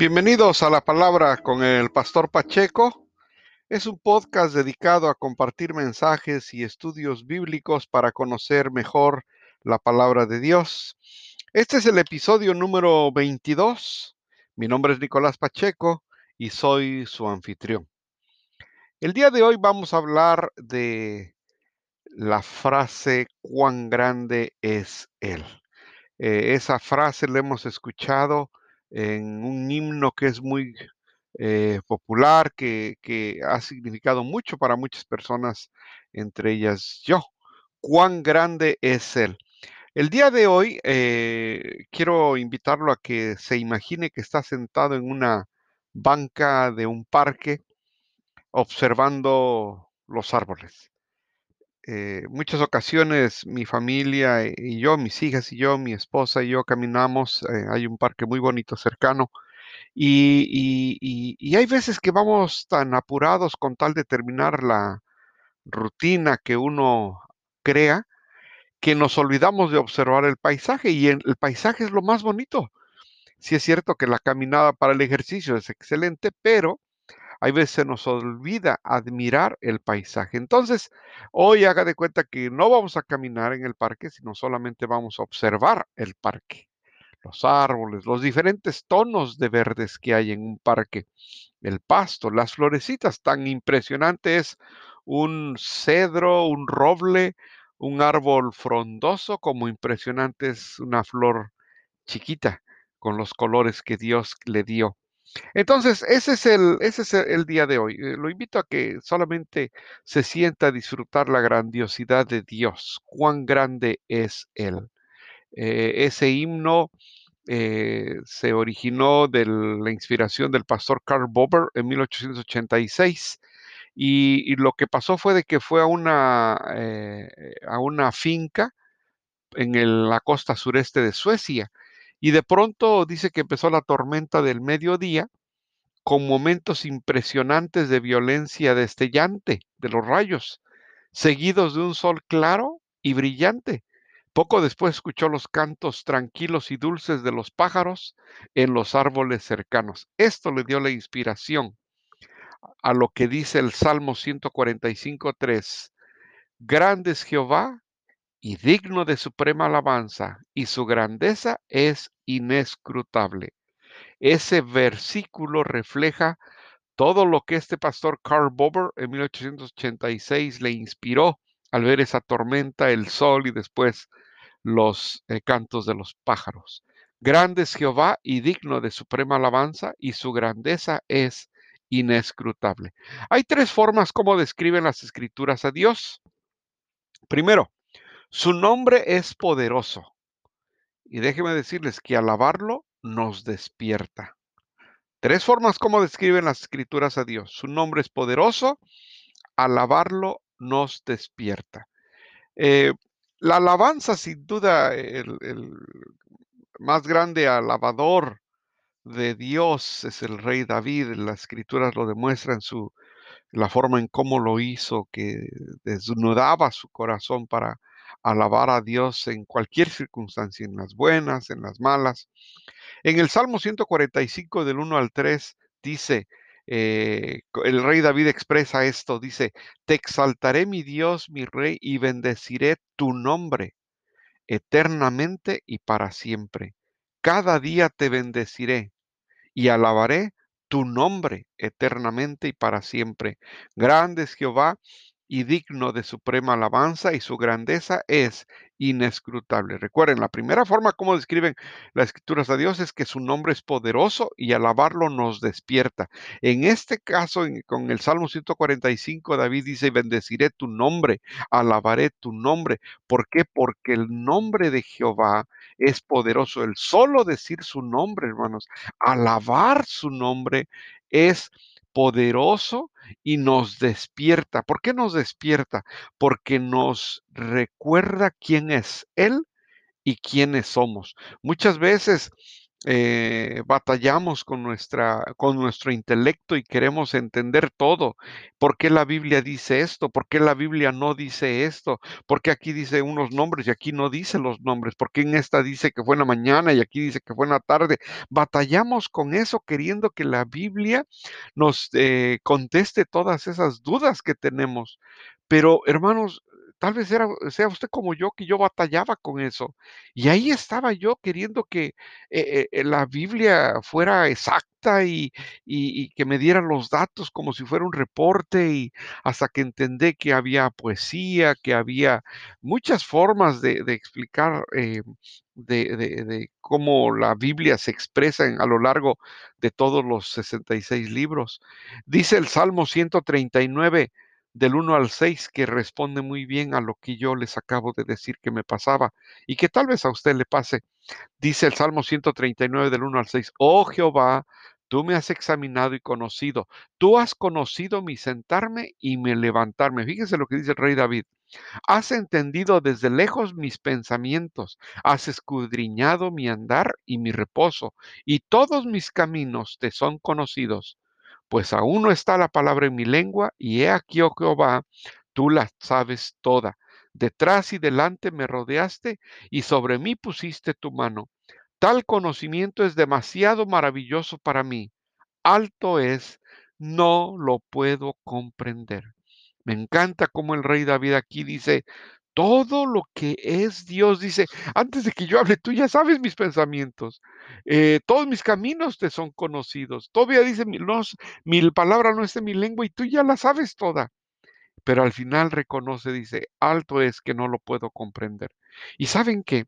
Bienvenidos a la palabra con el pastor Pacheco. Es un podcast dedicado a compartir mensajes y estudios bíblicos para conocer mejor la palabra de Dios. Este es el episodio número 22. Mi nombre es Nicolás Pacheco y soy su anfitrión. El día de hoy vamos a hablar de la frase cuán grande es Él. Eh, esa frase la hemos escuchado en un himno que es muy eh, popular, que, que, ha significado mucho para muchas personas, entre ellas yo. ¿Cuán grande es Él? El día de hoy eh, quiero invitarlo a que se imagine que está sentado en una banca de un parque observando los árboles. Eh, muchas ocasiones mi familia y yo, mis hijas y yo, mi esposa y yo caminamos, eh, hay un parque muy bonito cercano, y, y, hay veces que vamos tan apurados con tal de terminar la rutina que uno crea, que nos olvidamos de observar el paisaje, y el, el paisaje es lo más bonito. Sí es cierto que la caminada para el ejercicio es excelente, pero hay veces nos olvida admirar el paisaje. Entonces, hoy haga de cuenta que no vamos a caminar en el parque, sino solamente vamos a observar el parque, los árboles, los diferentes tonos de verdes que hay en un parque, el pasto, las florecitas, tan impresionante es un cedro, un roble, un árbol frondoso, como impresionante es una flor chiquita con los colores que Dios le dio. Entonces, ese es el, ese es el día de hoy. Eh, lo invito a que solamente se sienta a disfrutar la grandiosidad de Dios, cuán grande es Él. Eh, ese himno eh, se originó de la inspiración del pastor Karl Bober en 1886 y, lo que pasó fue de que fue a una, a una finca en la costa sureste de Suecia y de pronto dice que empezó la tormenta del mediodía con momentos impresionantes de violencia destellante de los rayos, seguidos de un sol claro y brillante. Poco después escuchó los cantos tranquilos y dulces de los pájaros en los árboles cercanos. Esto le dio la inspiración a lo que dice el Salmo 145.3. Grande es Jehová y digno de suprema alabanza, y su grandeza es inescrutable. Ese versículo refleja todo lo que este pastor Carl Bober en 1886 le inspiró al ver esa tormenta, el sol y después los eh, cantos de los pájaros. Grande es Jehová y digno de suprema alabanza, y su grandeza es inescrutable. Hay tres formas como describen las escrituras a Dios. Primero, su nombre es poderoso. Y déjeme decirles que alabarlo nos despierta. Tres formas como describen las escrituras a Dios. Su nombre es poderoso, alabarlo nos despierta. Eh, la alabanza, sin duda, el, el, más grande alabador de Dios es el rey David. Las escrituras lo demuestran su, la forma en cómo lo hizo, que desnudaba su corazón para alabar a Dios en cualquier circunstancia, en las buenas, en las malas. En el Salmo 145 del 1 al 3 dice, eh, el rey David expresa esto, dice, te exaltaré mi Dios, mi rey, y bendeciré tu nombre eternamente y para siempre. Cada día te bendeciré y alabaré tu nombre eternamente y para siempre. Grande es Jehová y digno de suprema alabanza y su grandeza es inescrutable. Recuerden, la primera forma como describen las escrituras a Dios es que su nombre es poderoso y alabarlo nos despierta. En este caso, con el Salmo 145, David dice, bendeciré tu nombre, alabaré tu nombre. ¿Por qué? Porque el nombre de Jehová es poderoso. El solo decir su nombre, hermanos, alabar su nombre es poderoso y nos despierta. ¿Por qué nos despierta? Porque nos recuerda quién es Él y quiénes somos. Muchas veces eh, batallamos con, nuestra, con nuestro intelecto y queremos entender todo. ¿Por qué la Biblia dice esto? ¿Por qué la Biblia no dice esto? ¿Por qué aquí dice unos nombres y aquí no dice los nombres? ¿Por qué en esta dice que fue en la mañana y aquí dice que fue en la tarde? Batallamos con eso queriendo que la Biblia nos eh, conteste todas esas dudas que tenemos. Pero hermanos, tal vez era, sea usted como yo, que yo batallaba con eso. Y ahí estaba yo queriendo que eh, eh, la Biblia fuera exacta y, y, que me diera los datos como si fuera un reporte y hasta que entendí que había poesía, que había muchas formas de, de explicar eh, de, de, de, cómo la Biblia se expresa en, a lo largo de todos los 66 libros. Dice el Salmo 139 del 1 al 6 que responde muy bien a lo que yo les acabo de decir que me pasaba y que tal vez a usted le pase. Dice el Salmo 139 del 1 al 6, oh Jehová, tú me has examinado y conocido, tú has conocido mi sentarme y mi levantarme. Fíjese lo que dice el rey David. Has entendido desde lejos mis pensamientos, has escudriñado mi andar y mi reposo, y todos mis caminos te son conocidos. Pues aún no está la palabra en mi lengua, y he aquí, oh Jehová, tú la sabes toda. Detrás y delante me rodeaste, y sobre mí pusiste tu mano. Tal conocimiento es demasiado maravilloso para mí. Alto es, no lo puedo comprender. Me encanta cómo el rey David aquí dice, todo lo que es Dios, dice, antes de que yo hable, tú ya sabes mis pensamientos, eh, todos mis caminos te son conocidos. Todavía dice, mi, no, mi palabra no está en mi lengua y tú ya la sabes toda. Pero al final reconoce, dice, alto es que no lo puedo comprender. Y saben que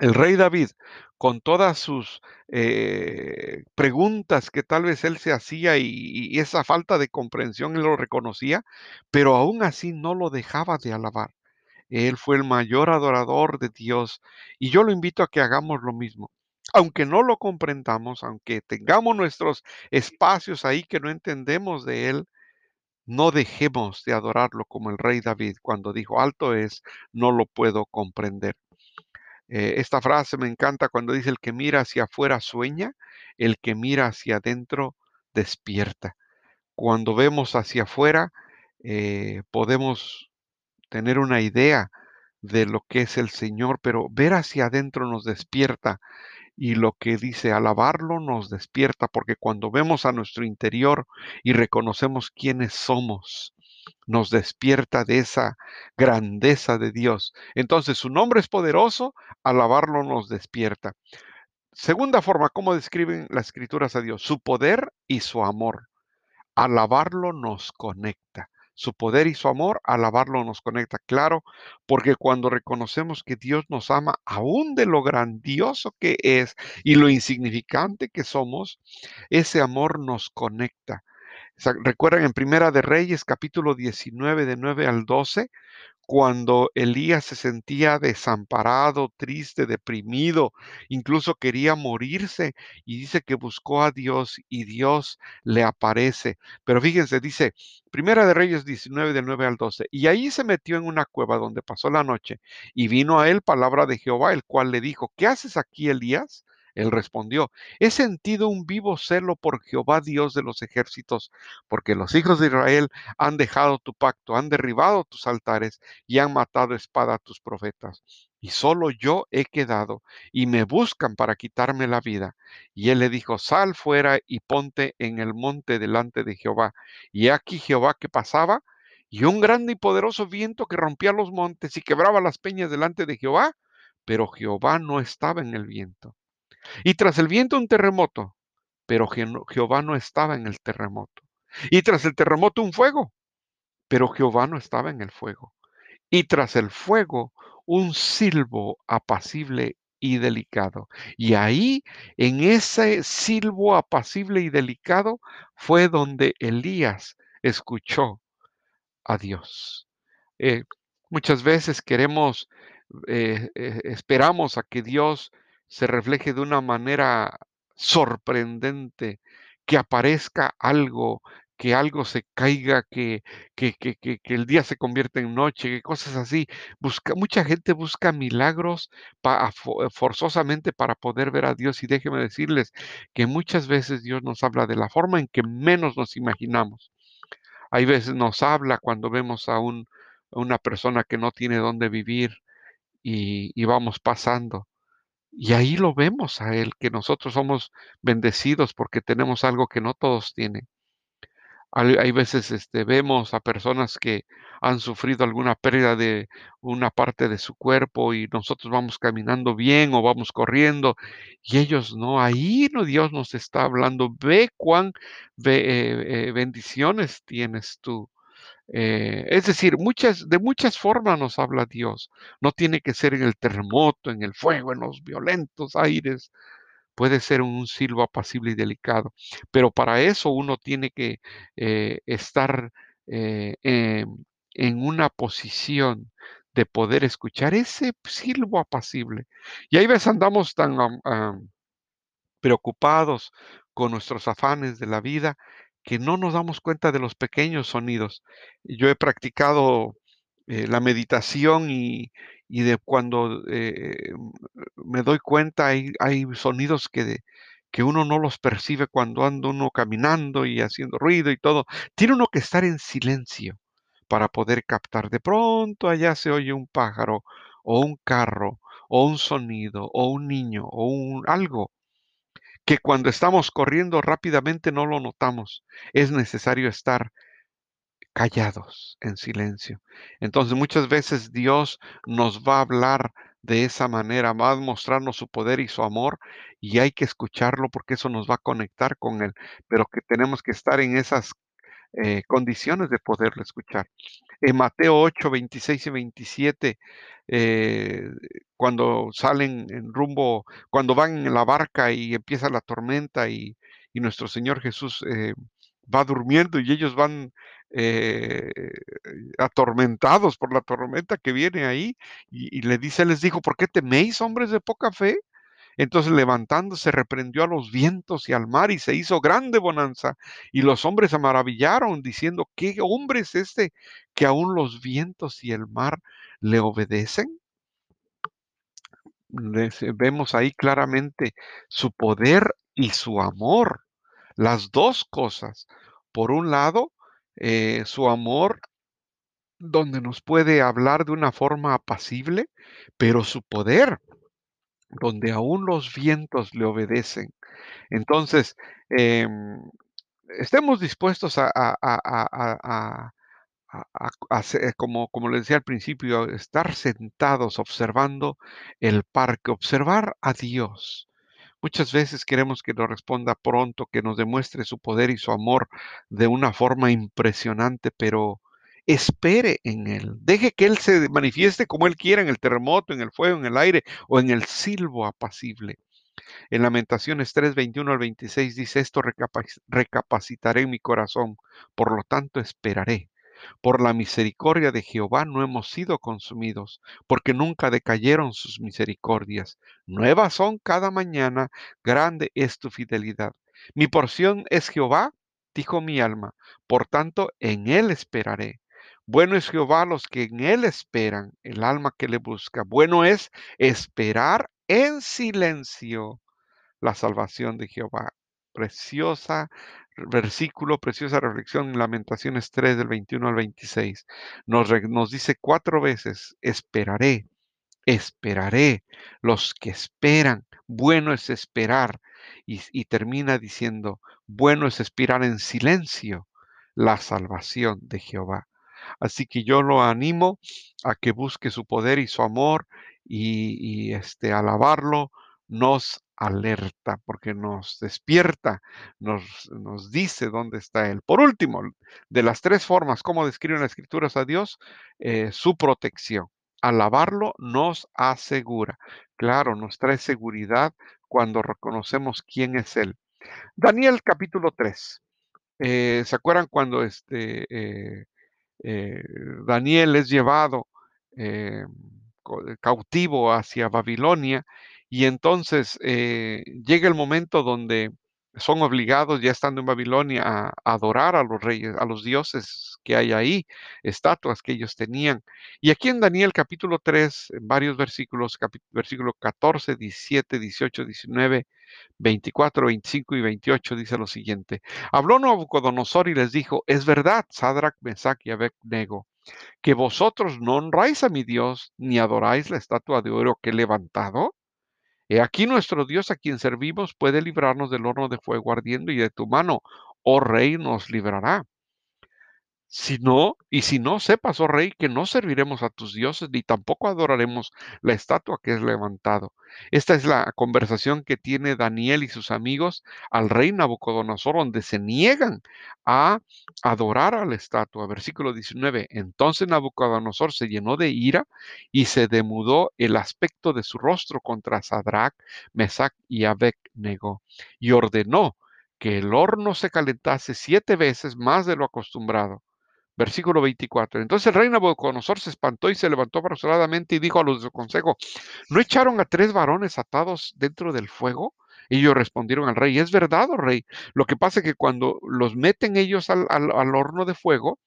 el rey David, con todas sus eh, preguntas que tal vez él se hacía y, y esa falta de comprensión, él lo reconocía, pero aún así no lo dejaba de alabar. Él fue el mayor adorador de Dios y yo lo invito a que hagamos lo mismo. Aunque no lo comprendamos, aunque tengamos nuestros espacios ahí que no entendemos de Él, no dejemos de adorarlo como el rey David cuando dijo, alto es, no lo puedo comprender. Eh, esta frase me encanta cuando dice, el que mira hacia afuera sueña, el que mira hacia adentro despierta. Cuando vemos hacia afuera, eh, podemos tener una idea de lo que es el Señor, pero ver hacia adentro nos despierta y lo que dice alabarlo nos despierta, porque cuando vemos a nuestro interior y reconocemos quiénes somos, nos despierta de esa grandeza de Dios. Entonces su nombre es poderoso, alabarlo nos despierta. Segunda forma, ¿cómo describen las escrituras a Dios? Su poder y su amor. Alabarlo nos conecta su poder y su amor, alabarlo nos conecta, claro, porque cuando reconocemos que Dios nos ama, aún de lo grandioso que es y lo insignificante que somos, ese amor nos conecta. Recuerdan en Primera de Reyes, capítulo 19, de 9 al 12, cuando Elías se sentía desamparado, triste, deprimido, incluso quería morirse y dice que buscó a Dios y Dios le aparece. Pero fíjense, dice Primera de Reyes 19 del 9 al 12, y ahí se metió en una cueva donde pasó la noche y vino a él palabra de Jehová, el cual le dijo, ¿qué haces aquí, Elías? Él respondió, he sentido un vivo celo por Jehová Dios de los ejércitos, porque los hijos de Israel han dejado tu pacto, han derribado tus altares y han matado espada a tus profetas. Y solo yo he quedado, y me buscan para quitarme la vida. Y él le dijo, sal fuera y ponte en el monte delante de Jehová. Y aquí Jehová que pasaba, y un grande y poderoso viento que rompía los montes y quebraba las peñas delante de Jehová, pero Jehová no estaba en el viento. Y tras el viento un terremoto, pero Jehová no estaba en el terremoto. Y tras el terremoto un fuego, pero Jehová no estaba en el fuego. Y tras el fuego un silbo apacible y delicado. Y ahí, en ese silbo apacible y delicado, fue donde Elías escuchó a Dios. Eh, muchas veces queremos, eh, eh, esperamos a que Dios se refleje de una manera sorprendente, que aparezca algo que algo se caiga, que, que, que, que, el día se convierte en noche, que cosas así. Busca, mucha gente busca milagros eh, forzosamente para poder ver a Dios y déjeme decirles que muchas veces Dios nos habla de la forma en que menos nos imaginamos. Hay veces nos habla cuando vemos a un, una persona que no tiene dónde vivir y, y vamos pasando. Y ahí lo vemos a Él, que nosotros somos bendecidos porque tenemos algo que no todos tienen. Hay, veces este, vemos a personas que han sufrido alguna pérdida de una parte de su cuerpo y nosotros vamos caminando bien o vamos corriendo y ellos no. Ahí no Dios nos está hablando. Ve cuán eh, eh, bendiciones tienes tú. Eh, es decir, muchas, de muchas formas nos habla Dios. No tiene que ser en el terremoto, en el fuego, en los violentos aires. Puede ser un silbo apacible y delicado. Pero para eso uno tiene que eh, estar eh, en una posición de poder escuchar ese silbo apacible. Y ahí veces andamos tan preocupados con nuestros afanes de la vida que no nos damos cuenta de los pequeños sonidos. Yo he practicado eh, la meditación y, y de cuando eh, me doy cuenta hay, hay sonidos que, que uno no los percibe cuando anda uno caminando y haciendo ruido y todo. Tiene uno que estar en silencio para poder captar. De pronto allá se oye un pájaro o un carro o un sonido o un niño o un algo que cuando estamos corriendo rápidamente no lo notamos. Es necesario estar callados, en silencio. Entonces muchas veces Dios nos va a hablar de esa manera, va a mostrarnos su poder y su amor y hay que escucharlo porque eso nos va a conectar con Él, pero que tenemos que estar en esas eh, condiciones de poderlo escuchar. En Mateo 8, 26 y 27, eh, cuando salen en rumbo, cuando van en la barca y empieza la tormenta y, y nuestro Señor Jesús eh, va durmiendo y ellos van atormentados por la tormenta que viene ahí y, y le dice, les dijo, ¿por qué teméis, hombres de poca fe? Entonces levantándose reprendió a los vientos y al mar y se hizo grande bonanza. Y los hombres se maravillaron diciendo, ¿qué hombre es este que aún los vientos y el mar le obedecen? Les- vemos ahí claramente su poder y su amor, las dos cosas. Por un lado, eh, su amor donde nos puede hablar de una forma apacible, pero su poder donde aún los vientos le obedecen. Entonces, em, estemos dispuestos a, como, como les decía al principio, a estar sentados observando el parque, observar a Dios. Muchas veces queremos que nos responda pronto, que nos demuestre su poder y su amor de una forma impresionante, pero espere en Él. Deje que Él se manifieste como Él quiera en el terremoto, en el fuego, en el aire o en el silbo apacible. En Lamentaciones 3, 21 al 26 dice, esto recapac- recapacitaré en mi corazón, por lo tanto esperaré. Por la misericordia de Jehová no hemos sido consumidos, porque nunca decayeron sus misericordias. Nuevas son cada mañana, grande es tu fidelidad. Mi porción es Jehová, dijo mi alma, por tanto en él esperaré. Bueno es Jehová los que en él esperan, el alma que le busca. Bueno es esperar en silencio la salvación de Jehová. Preciosa versículo, preciosa reflexión en Lamentaciones 3 del 21 al 26. Nos, dice cuatro veces, esperaré, esperaré. Los que esperan, bueno es esperar. Y termina diciendo, bueno es esperar en silencio la salvación de Jehová. Así que yo lo animo a que busque su poder y su amor y, este, alabarlo nos alerta porque nos despierta, nos, nos dice dónde está Él. Por último, de las tres formas, como describen las escrituras a Dios, eh, su protección. Alabarlo nos asegura. Claro, nos trae seguridad cuando reconocemos quién es Él. Daniel capítulo 3. Eh, ¿Se acuerdan cuando este, eh, eh, Daniel es llevado eh, co- cautivo hacia Babilonia y entonces eh, llega el momento donde son obligados, ya estando en Babilonia, a adorar a los reyes, a los dioses que hay ahí, estatuas que ellos tenían. Y aquí en Daniel capítulo 3, en varios versículos, versículo 14, 17, 18, 19, 24, 25 y 28 dice lo siguiente. Habló Nabucodonosor y les dijo, es verdad, Sadrach, Mesach y Abednego, que vosotros no honráis a mi Dios ni adoráis la estatua de oro que he levantado. He aquí nuestro Dios a quien servimos puede librarnos del horno de fuego ardiendo y de tu mano, oh rey, nos librará. Si no, y si no, sepas, oh rey, que no serviremos a tus dioses, ni tampoco adoraremos la estatua que es levantado. Esta es la conversación que tiene Daniel y sus amigos al rey Nabucodonosor, donde se niegan a adorar a la estatua. Versículo 19. Entonces Nabucodonosor se llenó de ira y se demudó el aspecto de su rostro contra Sadrach, Mesach y Abednego, y ordenó que el horno se calentase siete veces más de lo acostumbrado. Versículo 24. Entonces el rey Nabucodonosor se espantó y se levantó apresuradamente y dijo a los de su consejo, ¿no echaron a tres varones atados dentro del fuego? Ellos respondieron al rey, es verdad, oh rey. Lo que pasa es que cuando los meten ellos al, al horno de fuego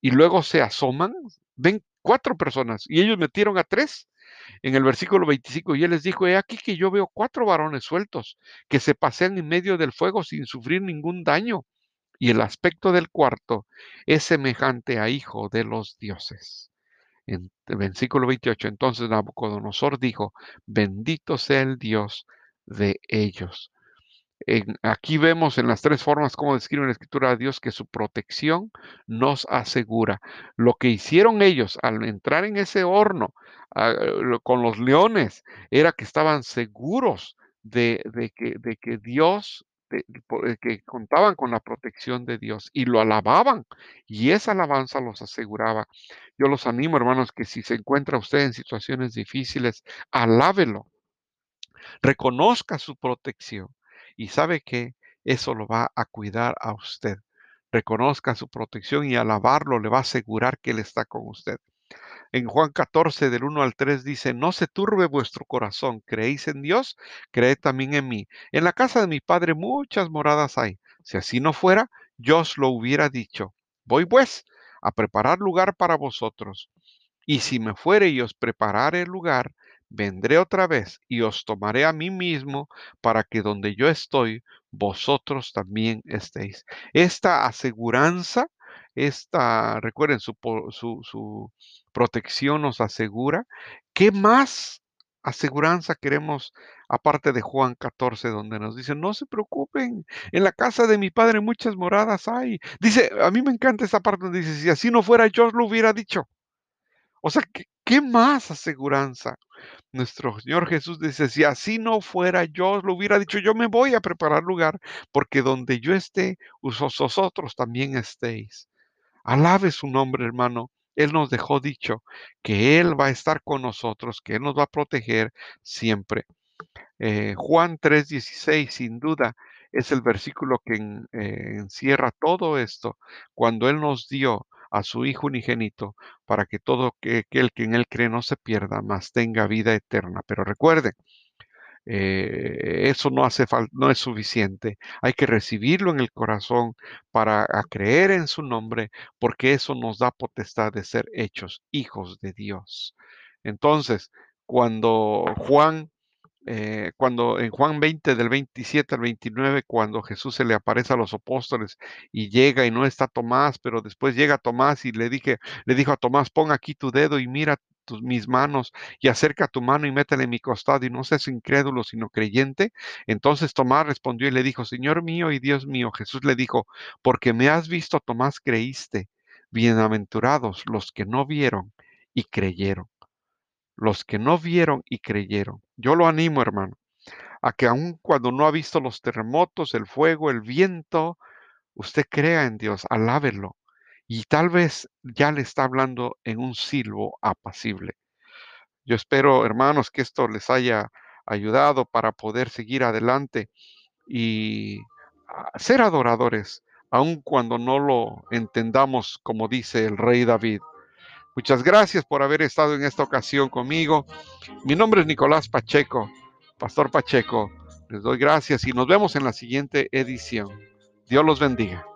y luego se asoman, ven cuatro personas y ellos metieron a tres. En el versículo 25, y él les dijo, he aquí que yo veo cuatro varones sueltos que se pasean en medio del fuego sin sufrir ningún daño y el aspecto del cuarto es semejante a hijo de los dioses. En el versículo 28, entonces Nabucodonosor dijo, bendito sea el Dios de ellos. aquí vemos en las tres formas cómo describe la escritura a Dios que su protección nos asegura. Lo que hicieron ellos al entrar en ese horno con los leones era que estaban seguros de, que, de que Dios eh, que contaban con la protección de Dios y lo alababan y esa alabanza los aseguraba. Yo los animo, hermanos, que si se encuentra usted en situaciones difíciles, alábelo, reconozca su protección y sabe que eso lo va a cuidar a usted. Reconozca su protección y alabarlo le va a asegurar que Él está con usted. En Juan 14, del 1 al 3 dice, no se turbe vuestro corazón, creéis en Dios, creed también en mí. En la casa de mi Padre muchas moradas hay. Si así no fuera, yo os lo hubiera dicho. Voy pues a preparar lugar para vosotros. Y si me fuere y os preparare lugar, vendré otra vez y os tomaré a mí mismo para que donde yo estoy, vosotros también estéis. Esta aseguranza esta, recuerden, su, su, protección nos asegura. ¿Qué más aseguranza queremos aparte de Juan 14, donde nos dice, no se preocupen, en la casa de mi padre muchas moradas hay. Dice, a mí me encanta esa parte donde dice, si así no fuera, yo lo hubiera dicho. O sea, ¿qué, qué más aseguranza? Nuestro Señor Jesús dice, si así no fuera, yo os lo hubiera dicho, yo me voy a preparar lugar, porque donde yo esté, vosotros también estéis. Alabe su nombre, hermano. Él nos dejó dicho que Él va a estar con nosotros, que Él nos va a proteger siempre. Eh, Juan 3:16, sin duda, es el versículo que eh, encierra todo esto, cuando Él nos dio a su Hijo unigénito, para que todo aquel que en Él cree no se pierda, mas tenga vida eterna. Pero recuerde, eh, eso no hace falta, no es suficiente. Hay que recibirlo en el corazón para creer en su nombre, porque eso nos da potestad de ser hechos hijos de Dios. Entonces, cuando Juan eh, cuando en Juan 20 del 27 al 29, cuando Jesús se le aparece a los apóstoles y llega y no está Tomás, pero después llega Tomás y le dije, le dijo a Tomás, pon aquí tu dedo y mira tus, mis manos y acerca tu mano y métele en mi costado y no seas incrédulo sino creyente. Entonces Tomás respondió y le dijo, Señor mío y Dios mío. Jesús le dijo, porque me has visto, Tomás, creíste. Bienaventurados los que no vieron y creyeron los que no vieron y creyeron. Yo lo animo, hermano, a que aun cuando no ha visto los terremotos, el fuego, el viento, usted crea en Dios, alábelo. Y tal vez ya le está hablando en un silbo apacible. Yo espero, hermanos, que esto les haya ayudado para poder seguir adelante y ser adoradores, aun cuando no lo entendamos como dice el rey David. Muchas gracias por haber estado en esta ocasión conmigo. Mi nombre es Nicolás Pacheco, Pastor Pacheco. Les doy gracias y nos vemos en la siguiente edición. Dios los bendiga.